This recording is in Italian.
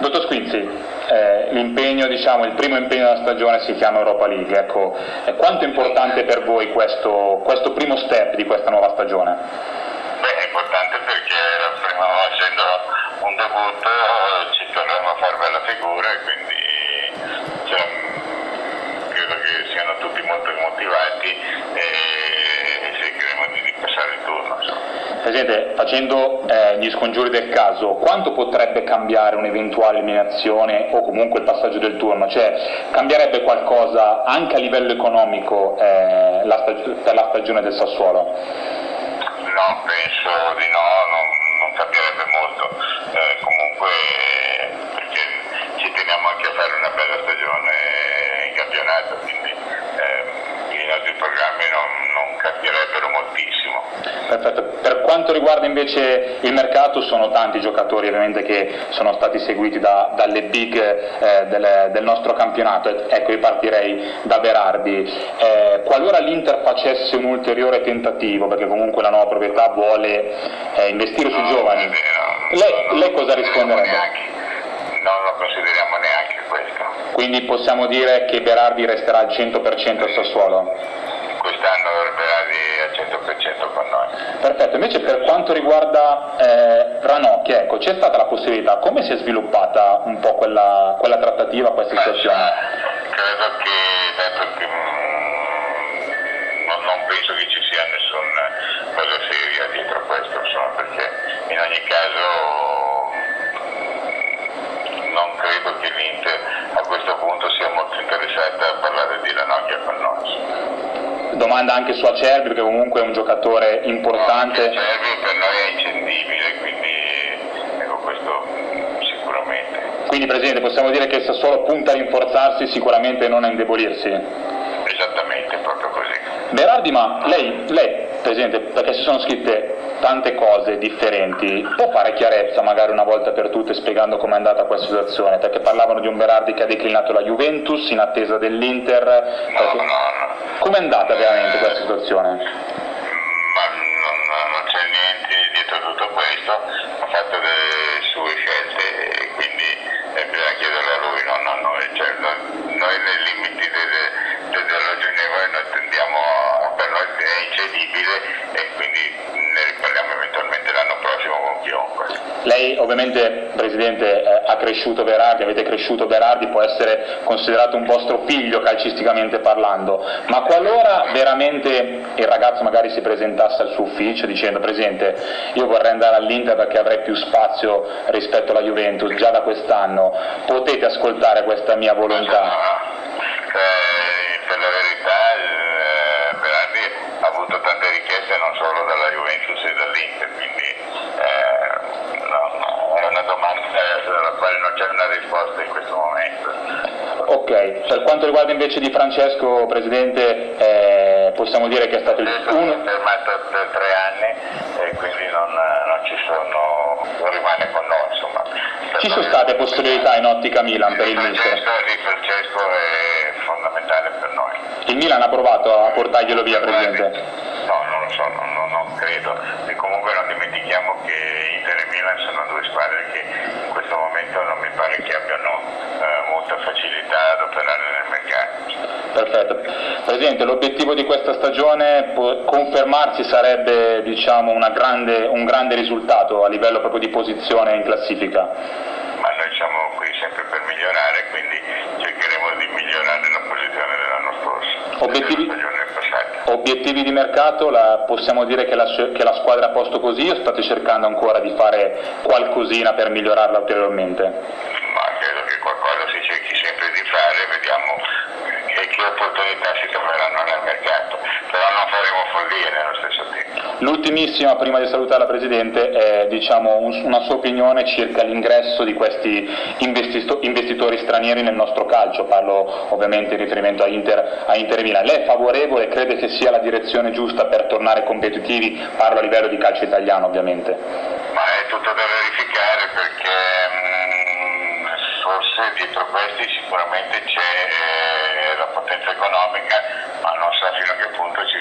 Dottor Squizzi, eh, diciamo, il primo impegno della stagione si chiama Europa League, ecco, eh, quanto è importante per voi questo, questo primo step di questa nuova stagione? Beh, è importante perché prima, essendo un debutto ci torneremo a fare bella figura e quindi cioè, credo che siano tutti molto motivati e cercheremo di passare il turno. Presidente, facendo eh, gli scongiuri del caso, quanto potrebbe cambiare un'eventuale eliminazione o comunque il passaggio del turno? Cioè, cambierebbe qualcosa anche a livello economico eh, la per la stagione del Sassuolo? No, penso di no, non, non cambierebbe molto. Eh, comunque, perché ci teniamo anche a fare una bella stagione in campionato, quindi eh, i nostri programmi non, non cambierebbero moltissimo. Perfetto. Per quanto riguarda invece il mercato, sono tanti giocatori ovviamente che sono stati seguiti da, dalle big eh, del, del, nostro campionato. Ecco, io partirei da Berardi. Eh, qualora l'Inter facesse un ulteriore tentativo, perché comunque la nuova proprietà vuole eh, investire sui giovani, lei, lei cosa risponderebbe? Non lo consideriamo neanche questo. Quindi possiamo dire che Berardi resterà al 100% al Sassuolo? Quest'anno Perfetto, invece per quanto riguarda eh, Ranocchi, ecco, c'è stata la possibilità, come si è sviluppata un po' quella, quella trattativa, questa situazione? Credo che, dato che domanda anche su Acerbi perché comunque è un giocatore importante. No, Acerbi per noi è incendibile, quindi ecco questo sicuramente. Quindi Presidente possiamo dire che il Sassuolo punta a rinforzarsi sicuramente non a indebolirsi? Esattamente, proprio così. Berardi, ma lei, lei Presidente, perché si sono scritte tante cose differenti, può fare chiarezza magari una volta per tutte spiegando com'è andata questa situazione? Perché parlavano di un Berardi che ha declinato la Juventus in attesa dell'Inter. No, perché... no, no. Com'è andata veramente questa situazione? Ma non, non c'è niente dietro tutto questo, ha fatto le sue scelte e quindi eh, bisogna chiederle a lui, non a noi. Cioè, Lei ovviamente Presidente eh, ha cresciuto Berardi, avete cresciuto Berardi, può essere considerato un vostro figlio calcisticamente parlando, ma qualora veramente il ragazzo magari si presentasse al suo ufficio dicendo Presidente io vorrei andare all'Inter perché avrei più spazio rispetto alla Juventus già da quest'anno, potete ascoltare questa mia volontà? Eh, Ok, per quanto riguarda invece di Francesco, Presidente, eh, possiamo dire che è stato il. È fermato per tre anni e quindi non, non ci sono, non rimane con noi. Insomma. Ci sono state possibilità in ottica Milan per il mister? Di Francesco è fondamentale per noi. Il Milan ha provato a portarglielo via, Presidente? No, non lo so, non, non credo. E comunque non dimentichiamo che Inter e Milan sono due squadre che in questo momento non mi pare che abbiano eh, molta facilità ad operare nel mercato. Perfetto. Presidente, l'obiettivo di questa stagione, confermarsi sarebbe diciamo, grande, un grande risultato a livello proprio di posizione in classifica? Ma noi siamo qui sempre per migliorare, quindi cercheremo di migliorare la posizione dell'anno scorso. Obiettivi, obiettivi di mercato, la, possiamo dire che la, che la squadra ha posto così o state cercando ancora di fare qualcosina per migliorarla ulteriormente? Che opportunità si troveranno nel mercato, però non faremo follie nello stesso tempo. L'ultimissima, prima di salutare la Presidente, è diciamo, un, una sua opinione circa l'ingresso di questi investitori stranieri nel nostro calcio, parlo ovviamente in riferimento a Inter, a Inter Milan. Lei è favorevole, crede che sia la direzione giusta per tornare competitivi, parlo a livello di calcio italiano ovviamente? Ma è tutto da verificare perché mh, mm, forse dietro questi sicuramente c'è eh, economica, ma non sa fino a che punto ci